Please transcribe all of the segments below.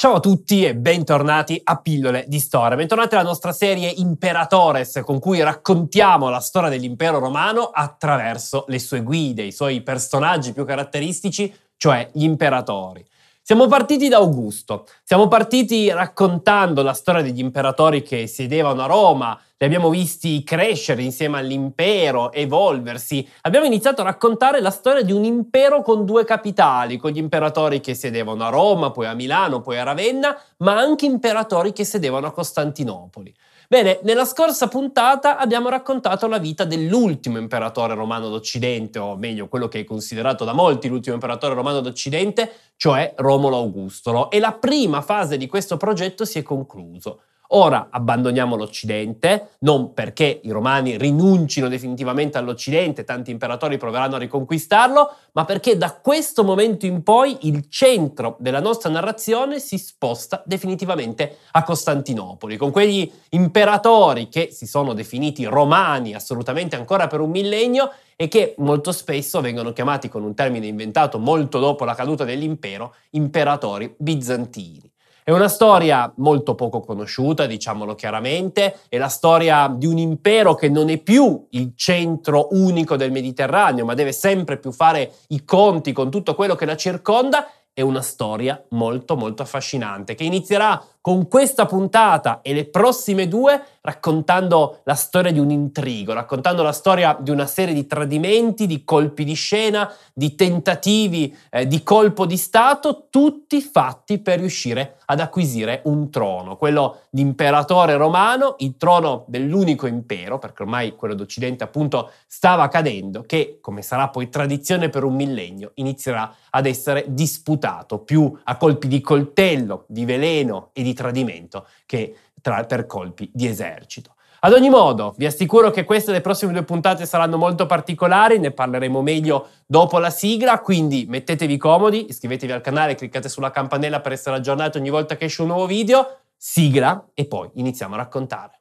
Ciao a tutti e bentornati a Pillole di Storia. Bentornati alla nostra serie Imperatores con cui raccontiamo la storia dell'impero romano attraverso le sue guide, i suoi personaggi più caratteristici, cioè gli imperatori. Siamo partiti da Augusto, siamo partiti raccontando la storia degli imperatori che siedevano a Roma, li abbiamo visti crescere insieme all'impero, evolversi. Abbiamo iniziato a raccontare la storia di un impero con due capitali, con gli imperatori che sedevano a Roma, poi a Milano, poi a Ravenna, ma anche imperatori che sedevano a Costantinopoli. Bene, nella scorsa puntata abbiamo raccontato la vita dell'ultimo imperatore romano d'Occidente, o meglio, quello che è considerato da molti l'ultimo imperatore romano d'Occidente, cioè Romolo Augusto. E la prima fase di questo progetto si è concluso. Ora abbandoniamo l'Occidente, non perché i romani rinuncino definitivamente all'Occidente, tanti imperatori proveranno a riconquistarlo, ma perché da questo momento in poi il centro della nostra narrazione si sposta definitivamente a Costantinopoli, con quegli imperatori che si sono definiti romani assolutamente ancora per un millennio e che molto spesso vengono chiamati con un termine inventato molto dopo la caduta dell'impero, imperatori bizantini. È una storia molto poco conosciuta, diciamolo chiaramente, è la storia di un impero che non è più il centro unico del Mediterraneo, ma deve sempre più fare i conti con tutto quello che la circonda. È una storia molto molto affascinante che inizierà con questa puntata e le prossime due raccontando la storia di un intrigo, raccontando la storia di una serie di tradimenti, di colpi di scena, di tentativi eh, di colpo di Stato, tutti fatti per riuscire ad acquisire un trono, quello di imperatore romano, il trono dell'unico impero, perché ormai quello d'Occidente appunto stava cadendo, che come sarà poi tradizione per un millennio, inizierà ad essere disputato più a colpi di coltello, di veleno e di di tradimento che tra, per colpi di esercito. Ad ogni modo, vi assicuro che queste le prossime due puntate saranno molto particolari, ne parleremo meglio dopo la sigla, quindi mettetevi comodi, iscrivetevi al canale, cliccate sulla campanella per essere aggiornati ogni volta che esce un nuovo video, sigla e poi iniziamo a raccontare.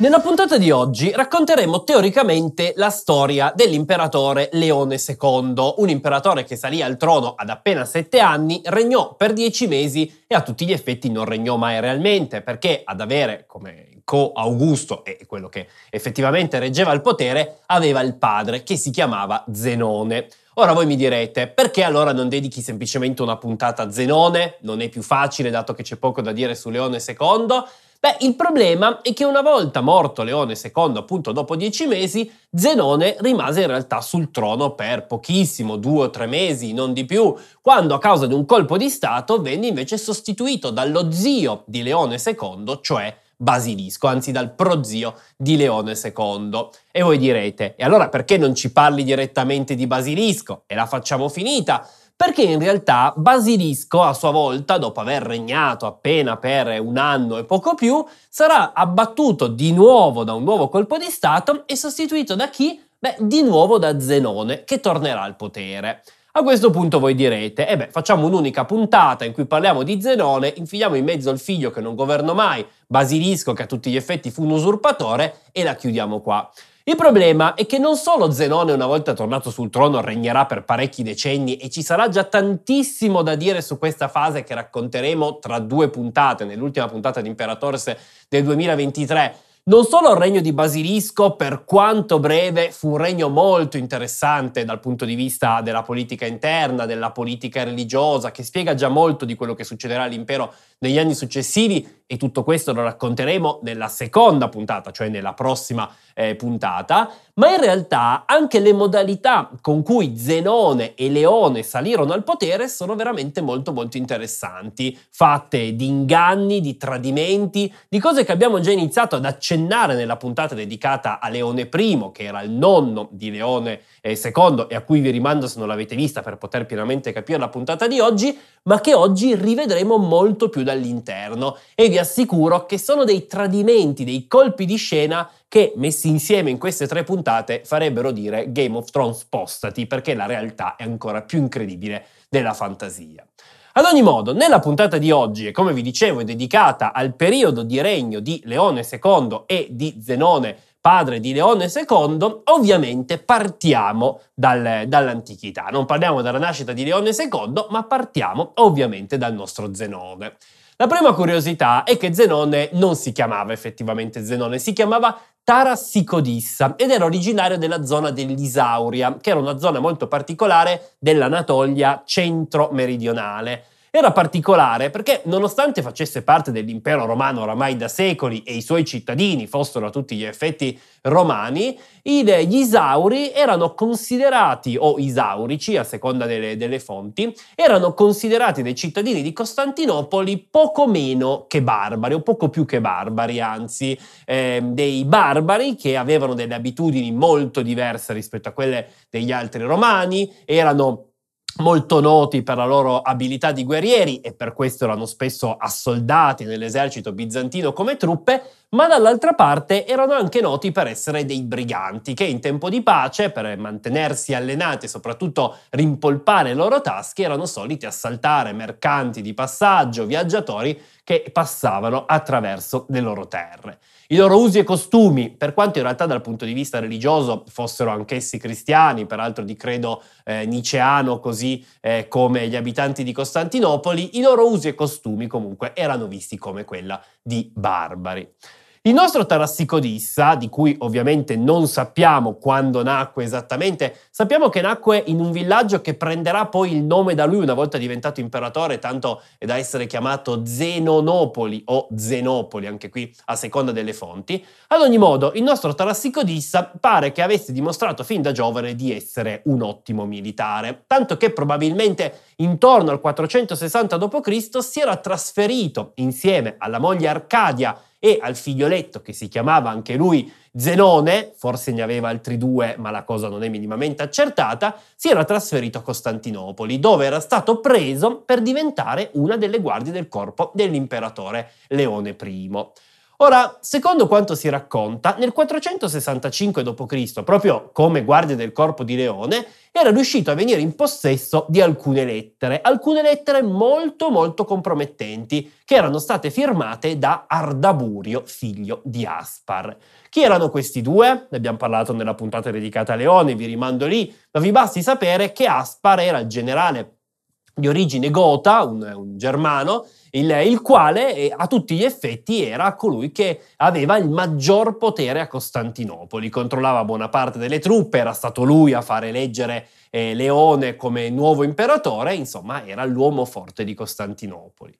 Nella puntata di oggi racconteremo teoricamente la storia dell'imperatore Leone II, un imperatore che salì al trono ad appena sette anni, regnò per dieci mesi e a tutti gli effetti non regnò mai realmente, perché ad avere come co-Augusto e quello che effettivamente reggeva il potere, aveva il padre che si chiamava Zenone. Ora voi mi direte, perché allora non dedichi semplicemente una puntata a Zenone? Non è più facile dato che c'è poco da dire su Leone II? Beh, il problema è che una volta morto Leone II, appunto dopo dieci mesi, Zenone rimase in realtà sul trono per pochissimo, due o tre mesi, non di più, quando a causa di un colpo di Stato venne invece sostituito dallo zio di Leone II, cioè Basilisco, anzi dal prozio di Leone II. E voi direte, e allora perché non ci parli direttamente di Basilisco? E la facciamo finita? Perché in realtà Basilisco a sua volta, dopo aver regnato appena per un anno e poco più, sarà abbattuto di nuovo da un nuovo colpo di Stato e sostituito da chi? Beh, di nuovo da Zenone, che tornerà al potere. A questo punto voi direte, eh beh, facciamo un'unica puntata in cui parliamo di Zenone, infiliamo in mezzo il figlio che non governò mai, Basilisco che a tutti gli effetti fu un usurpatore, e la chiudiamo qua. Il problema è che non solo Zenone una volta tornato sul trono regnerà per parecchi decenni e ci sarà già tantissimo da dire su questa fase che racconteremo tra due puntate, nell'ultima puntata di Imperators del 2023, non solo il regno di Basilisco, per quanto breve, fu un regno molto interessante dal punto di vista della politica interna, della politica religiosa, che spiega già molto di quello che succederà all'impero negli anni successivi e tutto questo lo racconteremo nella seconda puntata, cioè nella prossima eh, puntata, ma in realtà anche le modalità con cui Zenone e Leone salirono al potere sono veramente molto molto interessanti, fatte di inganni, di tradimenti, di cose che abbiamo già iniziato ad accennare nella puntata dedicata a Leone I, che era il nonno di Leone II eh, e a cui vi rimando se non l'avete vista per poter pienamente capire la puntata di oggi, ma che oggi rivedremo molto più dall'interno e vi assicuro che sono dei tradimenti, dei colpi di scena che messi insieme in queste tre puntate farebbero dire Game of Thrones spostati perché la realtà è ancora più incredibile della fantasia. Ad ogni modo, nella puntata di oggi, e come vi dicevo, è dedicata al periodo di regno di Leone II e di Zenone, padre di Leone II, ovviamente partiamo dal, dall'antichità. Non parliamo della nascita di Leone II, ma partiamo ovviamente dal nostro Zenone. La prima curiosità è che Zenone non si chiamava effettivamente Zenone, si chiamava Tarassicodissa ed era originario della zona dell'Isauria, che era una zona molto particolare dell'Anatolia centro-meridionale. Era particolare perché, nonostante facesse parte dell'impero romano oramai da secoli e i suoi cittadini fossero a tutti gli effetti romani, gli Isauri erano considerati, o Isaurici a seconda delle, delle fonti, erano considerati dai cittadini di Costantinopoli poco meno che barbari, o poco più che barbari, anzi, eh, dei barbari che avevano delle abitudini molto diverse rispetto a quelle degli altri romani, erano molto noti per la loro abilità di guerrieri e per questo erano spesso assoldati nell'esercito bizantino come truppe, ma dall'altra parte erano anche noti per essere dei briganti che in tempo di pace, per mantenersi allenati e soprattutto rimpolpare le loro tasche, erano soliti assaltare mercanti di passaggio, viaggiatori che passavano attraverso le loro terre. I loro usi e costumi, per quanto in realtà dal punto di vista religioso fossero anch'essi cristiani, peraltro di credo eh, niceano così eh, come gli abitanti di Costantinopoli, i loro usi e costumi comunque erano visti come quella di barbari. Il nostro Tarassicodissa, di cui ovviamente non sappiamo quando nacque esattamente, sappiamo che nacque in un villaggio che prenderà poi il nome da lui una volta diventato imperatore, tanto da essere chiamato Zenonopoli o Zenopoli, anche qui a seconda delle fonti. Ad ogni modo, il nostro Tarassicodissa pare che avesse dimostrato fin da giovane di essere un ottimo militare, tanto che probabilmente intorno al 460 d.C. si era trasferito insieme alla moglie Arcadia e al figlioletto che si chiamava anche lui Zenone, forse ne aveva altri due, ma la cosa non è minimamente accertata, si era trasferito a Costantinopoli, dove era stato preso per diventare una delle guardie del corpo dell'imperatore Leone I. Ora, secondo quanto si racconta, nel 465 d.C., proprio come guardia del corpo di Leone, era riuscito a venire in possesso di alcune lettere, alcune lettere molto molto compromettenti, che erano state firmate da Ardaburio, figlio di Aspar. Chi erano questi due? Ne abbiamo parlato nella puntata dedicata a Leone, vi rimando lì, ma vi basti sapere che Aspar era il generale di origine gota, un, un germano, il, il, quale eh, a tutti gli effetti era colui che aveva il maggior potere a Costantinopoli, controllava buona parte delle truppe, era stato lui a fare eleggere eh, Leone come nuovo imperatore, insomma era l'uomo forte di Costantinopoli.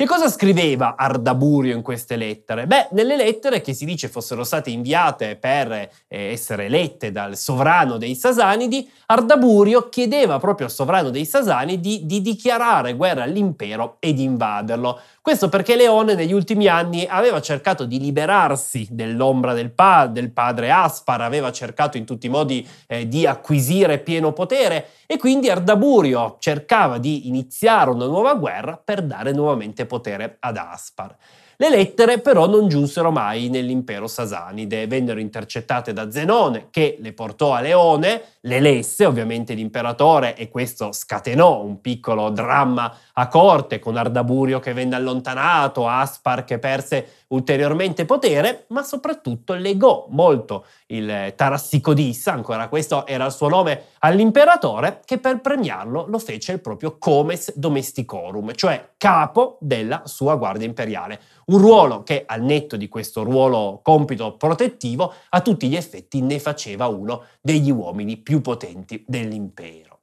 Che cosa scriveva Ardaburio in queste lettere? Beh, nelle lettere che si dice fossero state inviate per eh, essere lette dal sovrano dei Sasanidi, Ardaburio chiedeva proprio al sovrano dei Sasanidi di dichiarare guerra all'impero e di invaderlo. Questo perché Leone negli ultimi anni aveva cercato di liberarsi dell'ombra del, pa- del padre Aspar, aveva cercato in tutti i modi eh, di acquisire pieno potere e quindi Ardaburio cercava di iniziare una nuova guerra per dare nuovamente potere ad Aspar. Le lettere però non giunsero mai nell'impero sasanide, vennero intercettate da Zenone che le portò a Leone, le lesse ovviamente l'imperatore e questo scatenò un piccolo dramma a corte con Ardaburio che venne allontanato, Aspar che perse ulteriormente potere, ma soprattutto legò molto il Tarassicodissa, ancora questo era il suo nome, all'imperatore che per premiarlo lo fece il proprio comes domesticorum, cioè capo della sua guardia imperiale. Un ruolo che al netto di questo ruolo compito protettivo a tutti gli effetti ne faceva uno degli uomini più potenti dell'impero.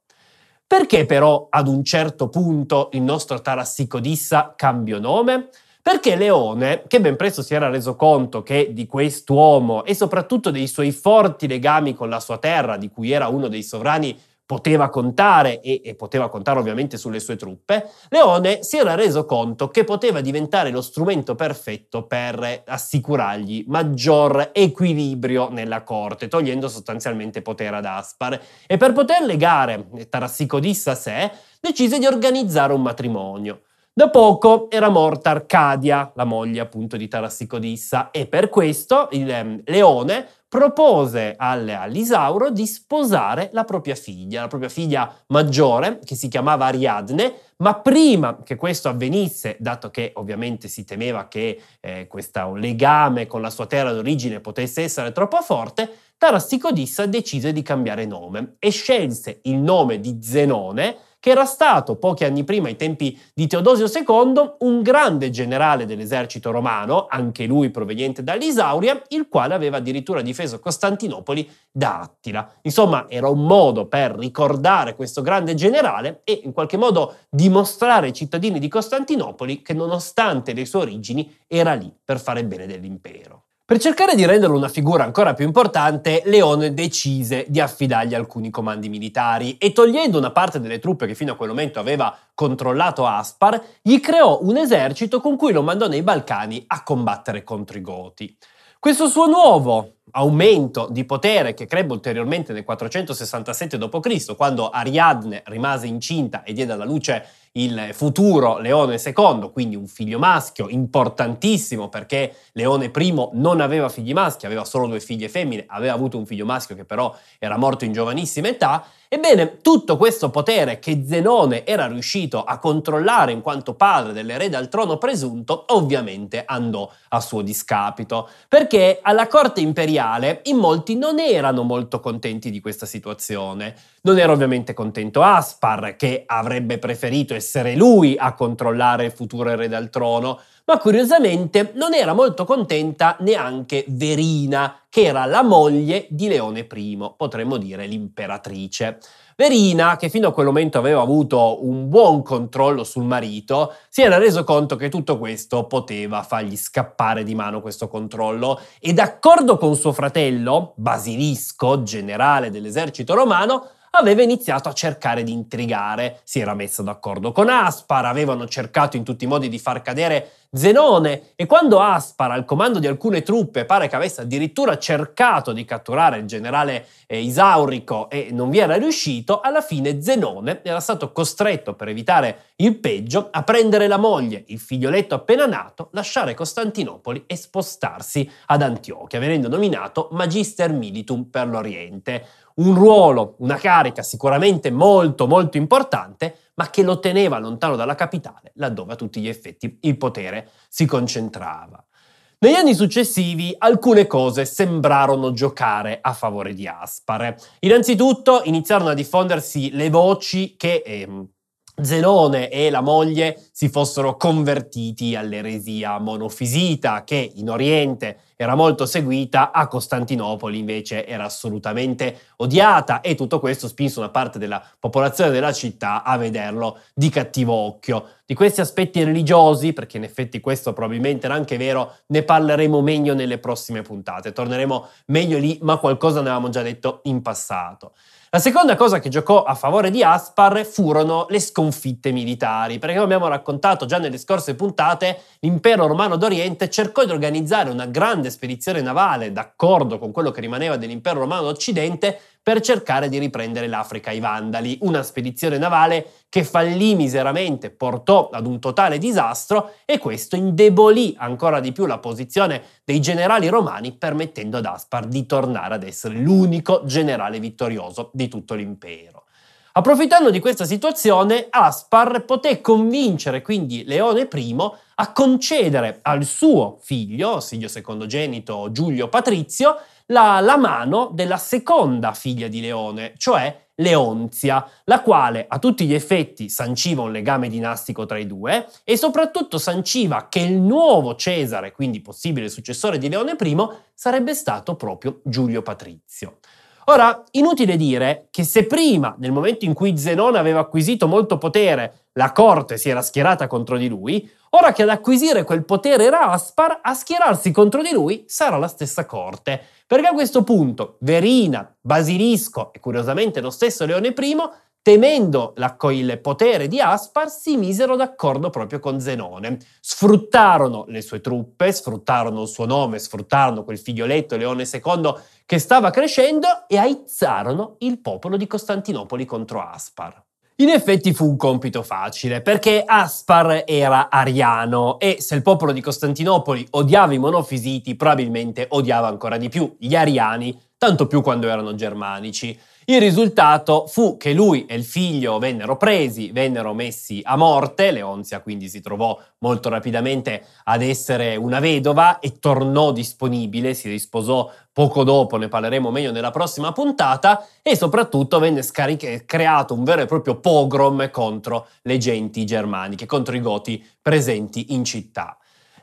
Perché però ad un certo punto il nostro Tarassicodissa cambiò nome? Perché Leone, che ben presto si era reso conto che di quest'uomo e soprattutto dei suoi forti legami con la sua terra, di cui era uno dei sovrani poteva contare e, e, poteva contare ovviamente sulle sue truppe, Leone si era reso conto che poteva diventare lo strumento perfetto per assicurargli maggior equilibrio nella corte, togliendo sostanzialmente potere ad Aspar. E per poter legare Tarassicodissa a sé, decise di organizzare un matrimonio. Da poco era morta Arcadia, la moglie appunto di Tarassicodissa, e per questo il um, Leone propose al, all'Isauro di sposare la propria figlia, la propria figlia maggiore, che si chiamava Ariadne, ma prima che questo avvenisse, dato che ovviamente si temeva che eh, questo legame con la sua terra d'origine potesse essere troppo forte, Tarasticodissa decise di cambiare nome e scelse il nome di Zenone, che era stato pochi anni prima, ai tempi di Teodosio II, un grande generale dell'esercito romano, anche lui proveniente dall'Isauria, il quale aveva addirittura difeso Costantinopoli da Attila. Insomma, era un modo per ricordare questo grande generale e in qualche modo dimostrare ai cittadini di Costantinopoli che nonostante le sue origini era lì per fare bene dell'impero. Per cercare di renderlo una figura ancora più importante, Leone decise di affidargli alcuni comandi militari e togliendo una parte delle truppe che fino a quel momento aveva controllato Aspar, gli creò un esercito con cui lo mandò nei Balcani a combattere contro i Goti. Questo suo nuovo aumento di potere che crebbe ulteriormente nel 467 d.C., quando Ariadne rimase incinta e diede alla luce il futuro Leone II, quindi un figlio maschio importantissimo perché Leone I non aveva figli maschi, aveva solo due figlie femmine, aveva avuto un figlio maschio che però era morto in giovanissima età. Ebbene, tutto questo potere che Zenone era riuscito a controllare in quanto padre dell'erede al trono presunto, ovviamente andò a suo discapito, perché alla corte imperiale in molti non erano molto contenti di questa situazione. Non era ovviamente contento Aspar, che avrebbe preferito essere lui a controllare il futuro erede al trono, ma curiosamente non era molto contenta neanche Verina, che era la moglie di Leone I, potremmo dire l'imperatrice. Verina, che fino a quel momento aveva avuto un buon controllo sul marito, si era reso conto che tutto questo poteva fargli scappare di mano questo controllo e d'accordo con suo fratello, Basilisco, generale dell'esercito romano, aveva iniziato a cercare di intrigare, si era messo d'accordo con Aspar, avevano cercato in tutti i modi di far cadere Zenone e quando Aspar al comando di alcune truppe pare che avesse addirittura cercato di catturare il generale eh, Isaurico e non vi era riuscito, alla fine Zenone era stato costretto per evitare il peggio a prendere la moglie, il figlioletto appena nato, lasciare Costantinopoli e spostarsi ad Antiochia, venendo nominato Magister Militum per l'Oriente un ruolo, una carica sicuramente molto molto importante, ma che lo teneva lontano dalla capitale, laddove a tutti gli effetti il potere si concentrava. Negli anni successivi alcune cose sembrarono giocare a favore di Aspare. Innanzitutto iniziarono a diffondersi le voci che ehm, Zenone e la moglie si fossero convertiti all'eresia monofisita che in Oriente era molto seguita, a Costantinopoli invece era assolutamente odiata e tutto questo spinse una parte della popolazione della città a vederlo di cattivo occhio. Di questi aspetti religiosi, perché in effetti questo probabilmente era anche vero, ne parleremo meglio nelle prossime puntate, torneremo meglio lì, ma qualcosa ne avevamo già detto in passato. La seconda cosa che giocò a favore di Aspar furono le sconfitte militari, perché come abbiamo raccontato già nelle scorse puntate, l'impero romano d'Oriente cercò di organizzare una grande spedizione navale, d'accordo con quello che rimaneva dell'impero romano d'Occidente, per cercare di riprendere l'Africa ai Vandali, una spedizione navale che fallì miseramente, portò ad un totale disastro e questo indebolì ancora di più la posizione dei generali romani permettendo ad Aspar di tornare ad essere l'unico generale vittorioso di tutto l'impero. Approfittando di questa situazione, Aspar poté convincere quindi Leone I a concedere al suo figlio, figlio secondogenito Giulio Patrizio, la, la mano della seconda figlia di Leone, cioè Leonzia, la quale a tutti gli effetti sanciva un legame dinastico tra i due e soprattutto sanciva che il nuovo Cesare, quindi possibile successore di Leone I, sarebbe stato proprio Giulio Patrizio. Ora, inutile dire che se prima, nel momento in cui Zenone aveva acquisito molto potere, la corte si era schierata contro di lui, ora che ad acquisire quel potere era Aspar, a schierarsi contro di lui sarà la stessa corte. Perché a questo punto Verina, Basilisco e curiosamente lo stesso Leone I temendo il potere di Aspar, si misero d'accordo proprio con Zenone. Sfruttarono le sue truppe, sfruttarono il suo nome, sfruttarono quel figlioletto Leone II che stava crescendo e aizzarono il popolo di Costantinopoli contro Aspar. In effetti fu un compito facile, perché Aspar era ariano e se il popolo di Costantinopoli odiava i monofisiti, probabilmente odiava ancora di più gli ariani, tanto più quando erano germanici. Il risultato fu che lui e il figlio vennero presi, vennero messi a morte, Leonzia quindi si trovò molto rapidamente ad essere una vedova e tornò disponibile, si risposò poco dopo, ne parleremo meglio nella prossima puntata, e soprattutto venne scaric- creato un vero e proprio pogrom contro le genti germaniche, contro i goti presenti in città.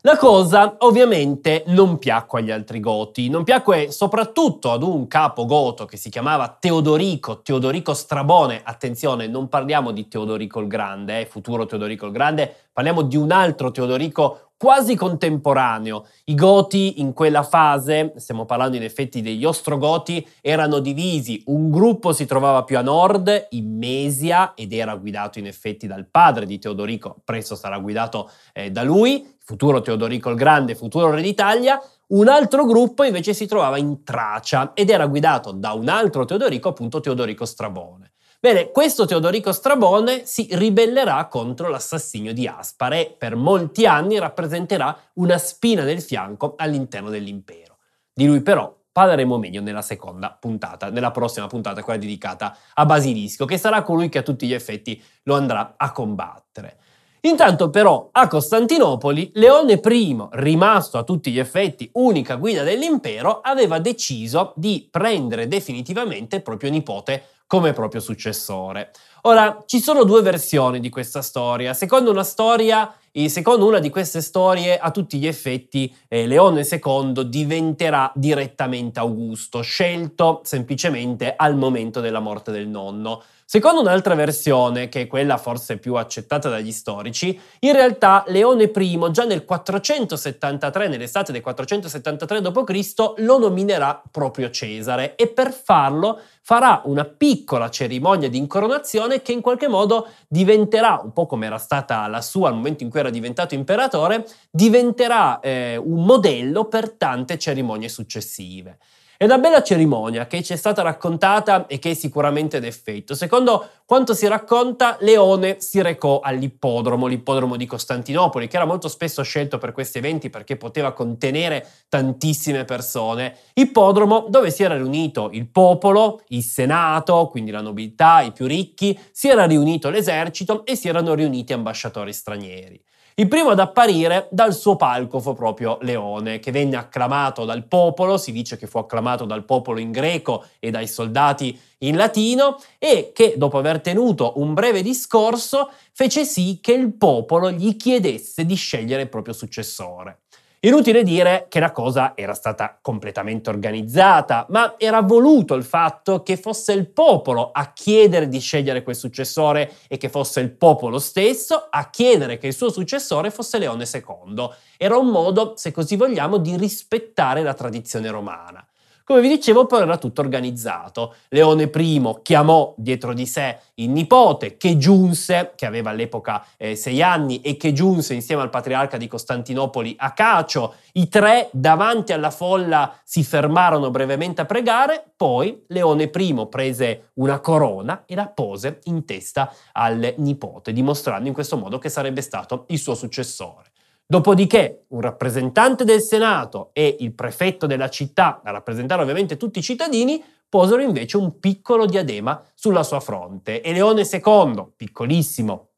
La cosa ovviamente non piacque agli altri goti, non piacque soprattutto ad un capo goto che si chiamava Teodorico, Teodorico Strabone, attenzione non parliamo di Teodorico il Grande, eh, futuro Teodorico il Grande, parliamo di un altro Teodorico quasi contemporaneo. I Goti in quella fase, stiamo parlando in effetti degli Ostrogoti, erano divisi. Un gruppo si trovava più a nord, in Mesia, ed era guidato in effetti dal padre di Teodorico, presto sarà guidato eh, da lui, futuro Teodorico il Grande, futuro re d'Italia. Un altro gruppo invece si trovava in Tracia ed era guidato da un altro Teodorico, appunto Teodorico Strabone. Bene, questo Teodorico Strabone si ribellerà contro l'assassinio di Aspare e per molti anni rappresenterà una spina nel fianco all'interno dell'impero. Di lui però parleremo meglio nella seconda puntata, nella prossima puntata, quella dedicata a Basilisco, che sarà colui che a tutti gli effetti lo andrà a combattere. Intanto però a Costantinopoli Leone I, rimasto a tutti gli effetti unica guida dell'impero, aveva deciso di prendere definitivamente proprio nipote come proprio successore. Ora, ci sono due versioni di questa storia. Secondo una storia, secondo una di queste storie, a tutti gli effetti, eh, Leone II diventerà direttamente Augusto, scelto semplicemente al momento della morte del nonno. Secondo un'altra versione, che è quella forse più accettata dagli storici, in realtà Leone I già nel 473, nell'estate del 473 d.C., lo nominerà proprio Cesare e per farlo farà una piccola cerimonia di incoronazione che in qualche modo diventerà, un po' come era stata la sua al momento in cui era diventato imperatore, diventerà eh, un modello per tante cerimonie successive. È una bella cerimonia che ci è stata raccontata e che è sicuramente d'effetto. Secondo quanto si racconta, Leone si recò all'ippodromo, l'ippodromo di Costantinopoli, che era molto spesso scelto per questi eventi perché poteva contenere tantissime persone. Ippodromo dove si era riunito il popolo, il senato, quindi la nobiltà, i più ricchi, si era riunito l'esercito e si erano riuniti ambasciatori stranieri. Il primo ad apparire dal suo palco fu proprio Leone, che venne acclamato dal popolo, si dice che fu acclamato dal popolo in greco e dai soldati in latino, e che dopo aver tenuto un breve discorso fece sì che il popolo gli chiedesse di scegliere il proprio successore. Inutile dire che la cosa era stata completamente organizzata, ma era voluto il fatto che fosse il popolo a chiedere di scegliere quel successore e che fosse il popolo stesso a chiedere che il suo successore fosse Leone II. Era un modo, se così vogliamo, di rispettare la tradizione romana. Come vi dicevo, però era tutto organizzato. Leone I chiamò dietro di sé il nipote che giunse, che aveva all'epoca eh, sei anni e che giunse insieme al patriarca di Costantinopoli a Cacio. I tre davanti alla folla si fermarono brevemente a pregare, poi Leone I prese una corona e la pose in testa al nipote, dimostrando in questo modo che sarebbe stato il suo successore. Dopodiché un rappresentante del Senato e il prefetto della città, a rappresentare ovviamente tutti i cittadini, posero invece un piccolo diadema sulla sua fronte e Leone II, piccolissimo,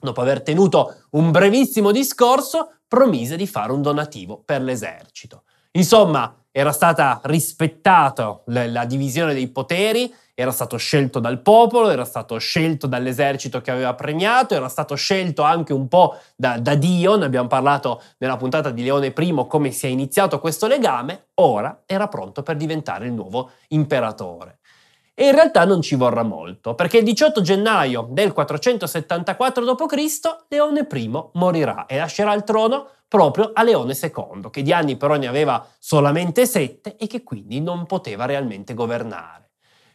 dopo aver tenuto un brevissimo discorso, promise di fare un donativo per l'esercito. Insomma, era stata rispettata la divisione dei poteri, era stato scelto dal popolo, era stato scelto dall'esercito che aveva premiato, era stato scelto anche un po' da, da Dio, ne abbiamo parlato nella puntata di Leone I come si è iniziato questo legame, ora era pronto per diventare il nuovo imperatore. E in realtà non ci vorrà molto, perché il 18 gennaio del 474 d.C. Leone I morirà e lascerà il trono proprio a Leone II, che di anni però ne aveva solamente sette e che quindi non poteva realmente governare.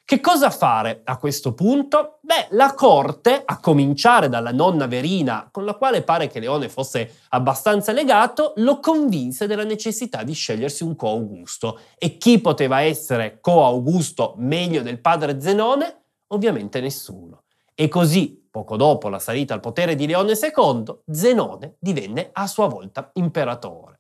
Che cosa fare a questo punto? Beh, la corte, a cominciare dalla nonna Verina, con la quale pare che Leone fosse abbastanza legato, lo convinse della necessità di scegliersi un co-Augusto. E chi poteva essere co-Augusto meglio del padre Zenone? Ovviamente nessuno. E così, poco dopo la salita al potere di Leone II, Zenone divenne a sua volta imperatore.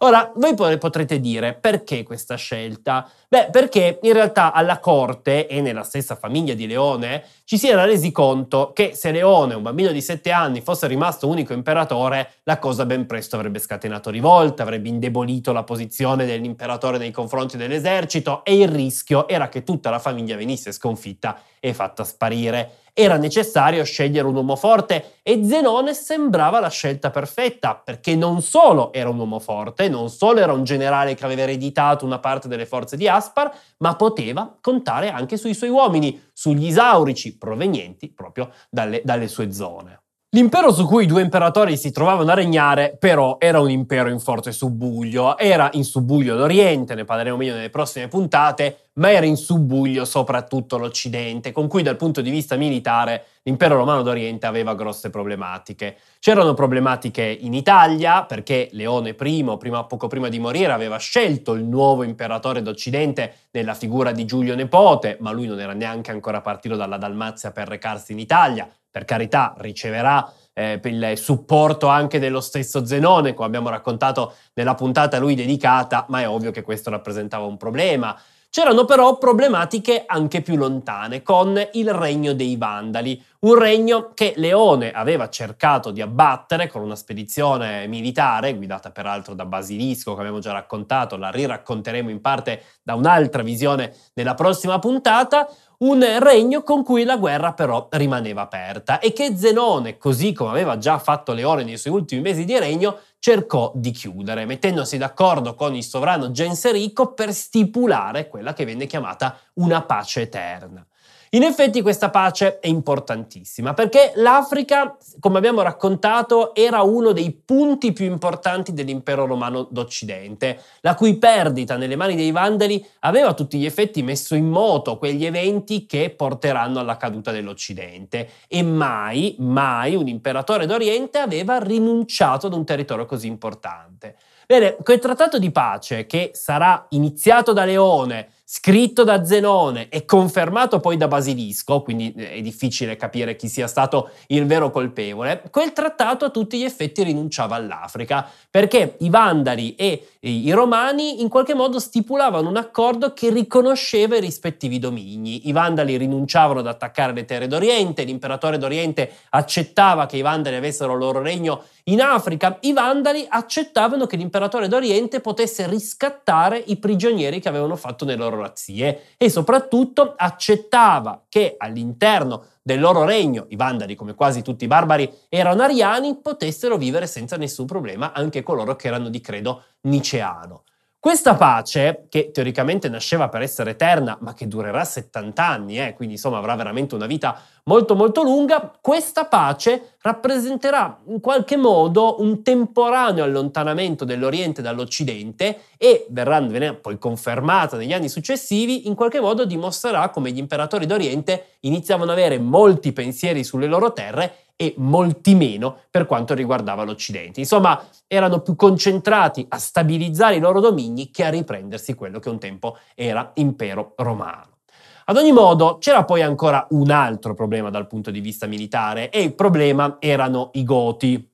Ora, voi potrete dire perché questa scelta? Beh, perché in realtà alla corte e nella stessa famiglia di Leone ci si era resi conto che se Leone, un bambino di 7 anni, fosse rimasto unico imperatore, la cosa ben presto avrebbe scatenato rivolte, avrebbe indebolito la posizione dell'imperatore nei confronti dell'esercito e il rischio era che tutta la famiglia venisse sconfitta e fatta sparire era necessario scegliere un uomo forte e Zenone sembrava la scelta perfetta, perché non solo era un uomo forte, non solo era un generale che aveva ereditato una parte delle forze di Aspar, ma poteva contare anche sui suoi uomini, sugli isaurici provenienti proprio dalle, dalle sue zone. L'impero su cui i due imperatori si trovavano a regnare, però, era un impero in forte subbuglio. Era in subbuglio l'Oriente, ne parleremo meglio nelle prossime puntate, ma era in subbuglio soprattutto l'Occidente, con cui dal punto di vista militare l'impero romano d'Oriente aveva grosse problematiche. C'erano problematiche in Italia, perché Leone I, prima, poco prima di morire, aveva scelto il nuovo imperatore d'Occidente nella figura di Giulio Nepote, ma lui non era neanche ancora partito dalla Dalmazia per recarsi in Italia per carità riceverà eh, il supporto anche dello stesso Zenone, come abbiamo raccontato nella puntata a lui dedicata, ma è ovvio che questo rappresentava un problema. C'erano però problematiche anche più lontane con il regno dei Vandali, un regno che Leone aveva cercato di abbattere con una spedizione militare, guidata peraltro da Basilisco, che abbiamo già raccontato, la riracconteremo in parte da un'altra visione nella prossima puntata, un regno con cui la guerra però rimaneva aperta e che Zenone, così come aveva già fatto Leone nei suoi ultimi mesi di regno, cercò di chiudere, mettendosi d'accordo con il sovrano Genserico per stipulare quella che venne chiamata una pace eterna. In effetti questa pace è importantissima perché l'Africa, come abbiamo raccontato, era uno dei punti più importanti dell'impero romano d'Occidente, la cui perdita nelle mani dei Vandali aveva a tutti gli effetti messo in moto quegli eventi che porteranno alla caduta dell'Occidente e mai, mai un imperatore d'Oriente aveva rinunciato ad un territorio così importante. Bene, quel trattato di pace che sarà iniziato da Leone, scritto da Zenone e confermato poi da Basilisco, quindi eh, è difficile capire chi sia stato il vero colpevole, quel trattato a tutti gli effetti rinunciava all'Africa, perché i Vandali e i Romani in qualche modo stipulavano un accordo che riconosceva i rispettivi domini. I Vandali rinunciavano ad attaccare le terre d'Oriente, l'imperatore d'Oriente accettava che i Vandali avessero il loro regno in Africa, i Vandali accettavano che l'imperatore d'Oriente potesse riscattare i prigionieri che avevano fatto nelle loro razzie e soprattutto accettava che all'interno del loro regno, i Vandali come quasi tutti i barbari erano ariani, potessero vivere senza nessun problema anche coloro che erano di credo niceano. Questa pace, che teoricamente nasceva per essere eterna, ma che durerà 70 anni, eh, quindi insomma avrà veramente una vita molto molto lunga, questa pace rappresenterà in qualche modo un temporaneo allontanamento dell'Oriente dall'Occidente e verrà poi confermata negli anni successivi, in qualche modo dimostrerà come gli imperatori d'Oriente iniziavano ad avere molti pensieri sulle loro terre e molti meno per quanto riguardava l'Occidente. Insomma, erano più concentrati a stabilizzare i loro domini che a riprendersi quello che un tempo era impero romano. Ad ogni modo, c'era poi ancora un altro problema dal punto di vista militare e il problema erano i Goti.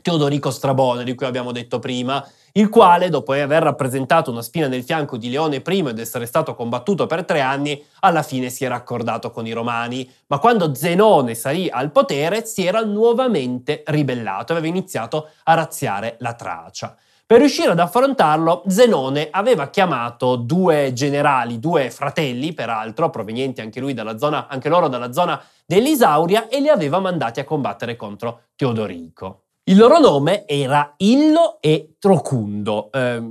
Teodorico Strabone, di cui abbiamo detto prima, il quale, dopo aver rappresentato una spina nel fianco di Leone I ed essere stato combattuto per tre anni, alla fine si era accordato con i Romani, ma quando Zenone salì al potere si era nuovamente ribellato, aveva iniziato a razziare la Tracia. Per riuscire ad affrontarlo, Zenone aveva chiamato due generali, due fratelli, peraltro, provenienti anche, zona, anche loro dalla zona dell'Isauria, e li aveva mandati a combattere contro Teodorico. Il loro nome era Illo e Trocundo. Eh,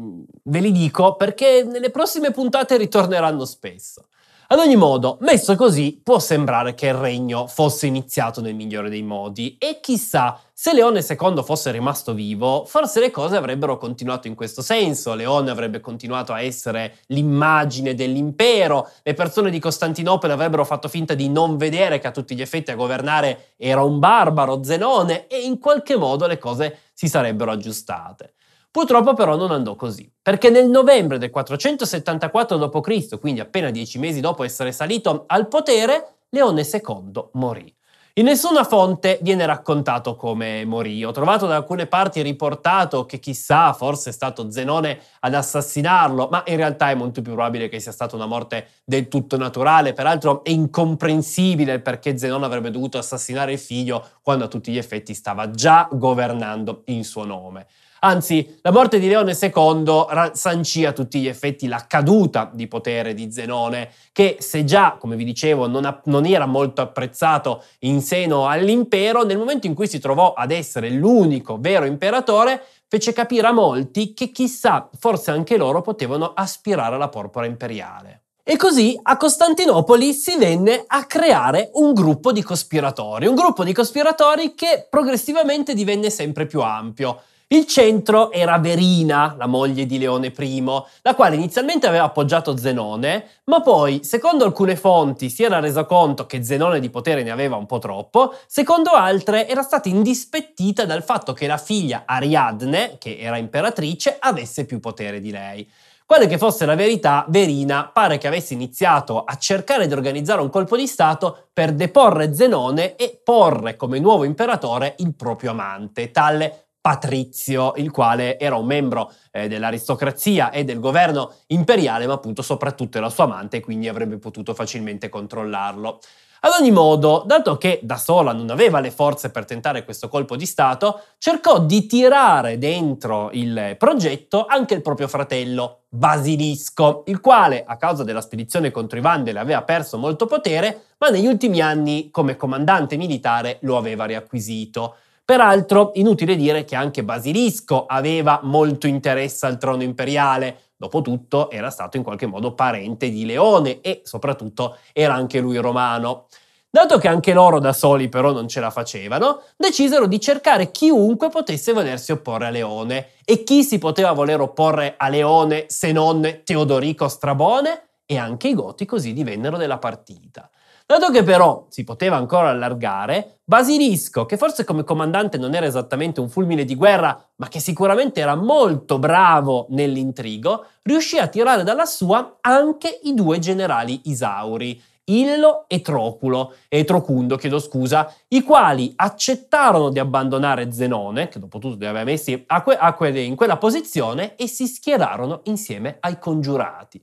ve li dico perché nelle prossime puntate ritorneranno spesso. Ad ogni modo, messo così, può sembrare che il regno fosse iniziato nel migliore dei modi e chissà, se Leone II fosse rimasto vivo, forse le cose avrebbero continuato in questo senso. Leone avrebbe continuato a essere l'immagine dell'impero, le persone di Costantinopoli avrebbero fatto finta di non vedere che a tutti gli effetti a governare era un barbaro, Zenone, e in qualche modo le cose si sarebbero aggiustate. Purtroppo però non andò così, perché nel novembre del 474 d.C., quindi appena dieci mesi dopo essere salito al potere, Leone II morì. In nessuna fonte viene raccontato come morì. Ho trovato da alcune parti riportato che chissà, forse è stato Zenone ad assassinarlo, ma in realtà è molto più probabile che sia stata una morte del tutto naturale. Peraltro è incomprensibile perché Zenone avrebbe dovuto assassinare il figlio quando a tutti gli effetti stava già governando in suo nome. Anzi, la morte di Leone II sancì a tutti gli effetti la caduta di potere di Zenone, che se già, come vi dicevo, non, a, non, era molto apprezzato in seno all'impero, nel momento in cui si trovò ad essere l'unico vero imperatore, fece capire a molti che chissà, forse anche loro potevano aspirare alla porpora imperiale. E così a Costantinopoli si venne a creare un gruppo di cospiratori, un gruppo di cospiratori che progressivamente divenne sempre più ampio. Il centro era Verina, la moglie di Leone I, la quale inizialmente aveva appoggiato Zenone, ma poi, secondo alcune fonti, si era resa conto che Zenone di potere ne aveva un po' troppo, secondo altre era stata indispettita dal fatto che la figlia Ariadne, che era imperatrice, avesse più potere di lei. Quale che fosse la verità, Verina pare che avesse iniziato a cercare di organizzare un colpo di Stato per deporre Zenone e porre come nuovo imperatore il proprio amante, tale Patrizio, il quale era un membro eh, dell'aristocrazia e del governo imperiale, ma appunto soprattutto era suo amante e quindi avrebbe potuto facilmente controllarlo. Ad ogni modo, dato che da sola non aveva le forze per tentare questo colpo di Stato, cercò di tirare dentro il progetto anche il proprio fratello Basilisco, il quale a causa della spedizione contro i Vandali aveva perso molto potere, ma negli ultimi anni come comandante militare lo aveva riacquisito. Peraltro, inutile dire che anche Basilisco aveva molto interesse al trono imperiale, dopotutto era stato in qualche modo parente di Leone e soprattutto era anche lui romano. Dato che anche loro da soli però non ce la facevano, decisero di cercare chiunque potesse volersi opporre a Leone. E chi si poteva voler opporre a Leone se non Teodorico Strabone? E anche i Goti così divennero della partita. Dato che però si poteva ancora allargare, Basilisco, che forse come comandante non era esattamente un fulmine di guerra, ma che sicuramente era molto bravo nell'intrigo, riuscì a tirare dalla sua anche i due generali Isauri, Illo e Troculo, e Trocundo, chiedo scusa, i quali accettarono di abbandonare Zenone, che dopo tutto li aveva messi a que- a que- in quella posizione, e si schierarono insieme ai congiurati.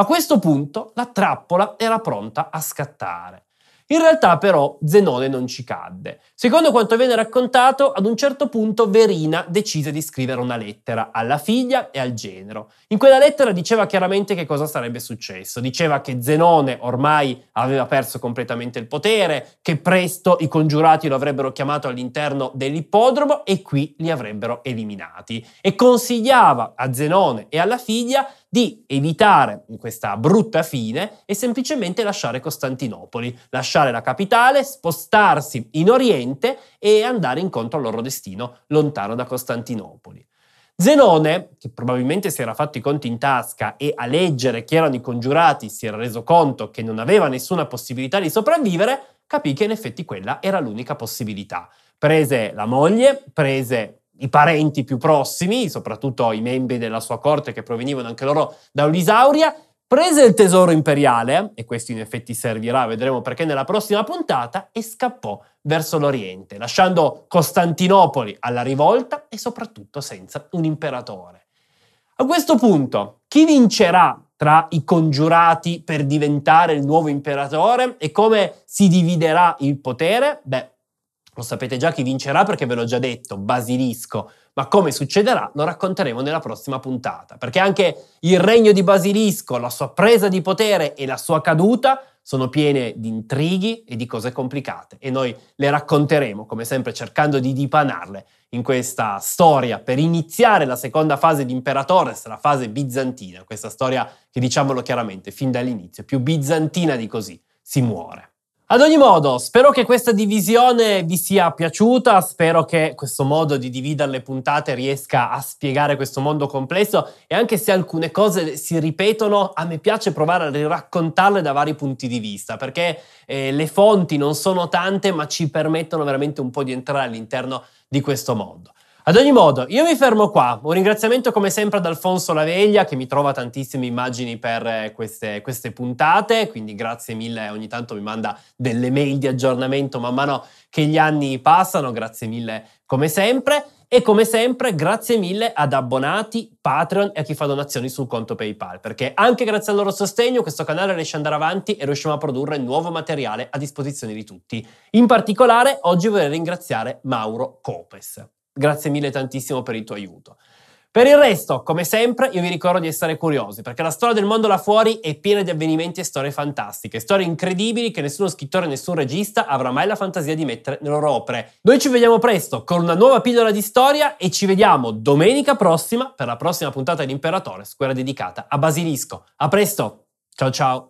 A questo punto la trappola era pronta a scattare. In realtà però Zenone non ci cadde. Secondo quanto viene raccontato, ad un certo punto Verina decise di scrivere una lettera alla figlia e al genero. In quella lettera diceva chiaramente che cosa sarebbe successo. Diceva che Zenone ormai aveva perso completamente il potere, che presto i congiurati lo avrebbero chiamato all'interno dell'ippodromo e qui li avrebbero eliminati. E consigliava a Zenone e alla figlia di evitare questa brutta fine e semplicemente lasciare Costantinopoli, lasciare la capitale, spostarsi in Oriente e andare incontro al loro destino lontano da Costantinopoli. Zenone, che probabilmente si era fatto i conti in tasca e a leggere chi erano i congiurati si era reso conto che non aveva nessuna possibilità di sopravvivere, capì che in effetti quella era l'unica possibilità. Prese la moglie, prese i parenti più prossimi, soprattutto i membri della sua corte che provenivano anche loro da Ulisauria, prese il tesoro imperiale, e questo in effetti servirà, vedremo perché nella prossima puntata, e scappò verso l'Oriente, lasciando Costantinopoli alla rivolta e soprattutto senza un imperatore. A questo punto, chi vincerà tra i congiurati per diventare il nuovo imperatore e come si dividerà il potere? Beh, lo sapete già chi vincerà perché ve l'ho già detto, Basilisco, ma come succederà lo racconteremo nella prossima puntata, perché anche il regno di Basilisco, la sua presa di potere e la sua caduta sono piene di intrighi e di cose complicate. E noi le racconteremo, come sempre cercando di dipanarle in questa storia. Per iniziare la seconda fase di Imperatores, la fase bizantina, questa storia che diciamolo chiaramente, fin dall'inizio, più bizantina di così, si muore. Ad ogni modo, spero che questa divisione vi sia piaciuta, spero che questo modo di dividere le puntate riesca a spiegare questo mondo complesso e anche se alcune cose si ripetono, a me piace provare a raccontarle da vari punti di vista, perché eh, le fonti non sono tante, ma ci permettono veramente un po' di entrare all'interno di questo mondo. Ad ogni modo, io mi fermo qua. Un ringraziamento come sempre ad Alfonso Laveglia che mi trova tantissime immagini per eh, queste, queste, puntate, quindi grazie mille, ogni tanto mi manda delle mail di aggiornamento man mano che gli anni passano, grazie mille come sempre. E come sempre, grazie mille ad abbonati, Patreon e a chi fa donazioni sul conto PayPal, perché anche grazie al loro sostegno questo canale riesce ad andare avanti e riusciamo a produrre nuovo materiale a disposizione di tutti. In particolare, oggi vorrei ringraziare Mauro Copes. Grazie mille tantissimo per il tuo aiuto. Per il resto, come sempre, io vi ricordo di essere curiosi, perché la storia del mondo là fuori è piena di avvenimenti e storie fantastiche, storie incredibili che nessuno scrittore, nessun regista avrà mai la fantasia di mettere nelle loro opere. Noi ci vediamo presto con una nuova pillola di storia e ci vediamo domenica prossima per la prossima puntata di Imperatore, quella dedicata a Basilisco. A presto! Ciao ciao!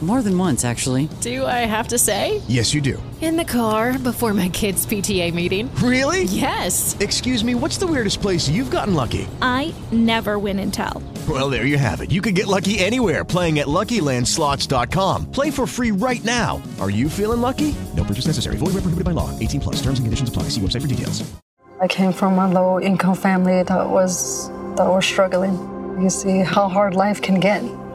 More than once, actually. Do I have to say? Yes, you do. In the car before my kids' PTA meeting. Really? Yes. Excuse me, what's the weirdest place you've gotten lucky? I never win and tell. Well, there you have it. You can get lucky anywhere playing at LuckyLandSlots.com. Play for free right now. Are you feeling lucky? No purchase necessary. Void where prohibited by law. 18 plus. Terms and conditions apply. See website for details. I came from a low-income family that was that was struggling. You see how hard life can get.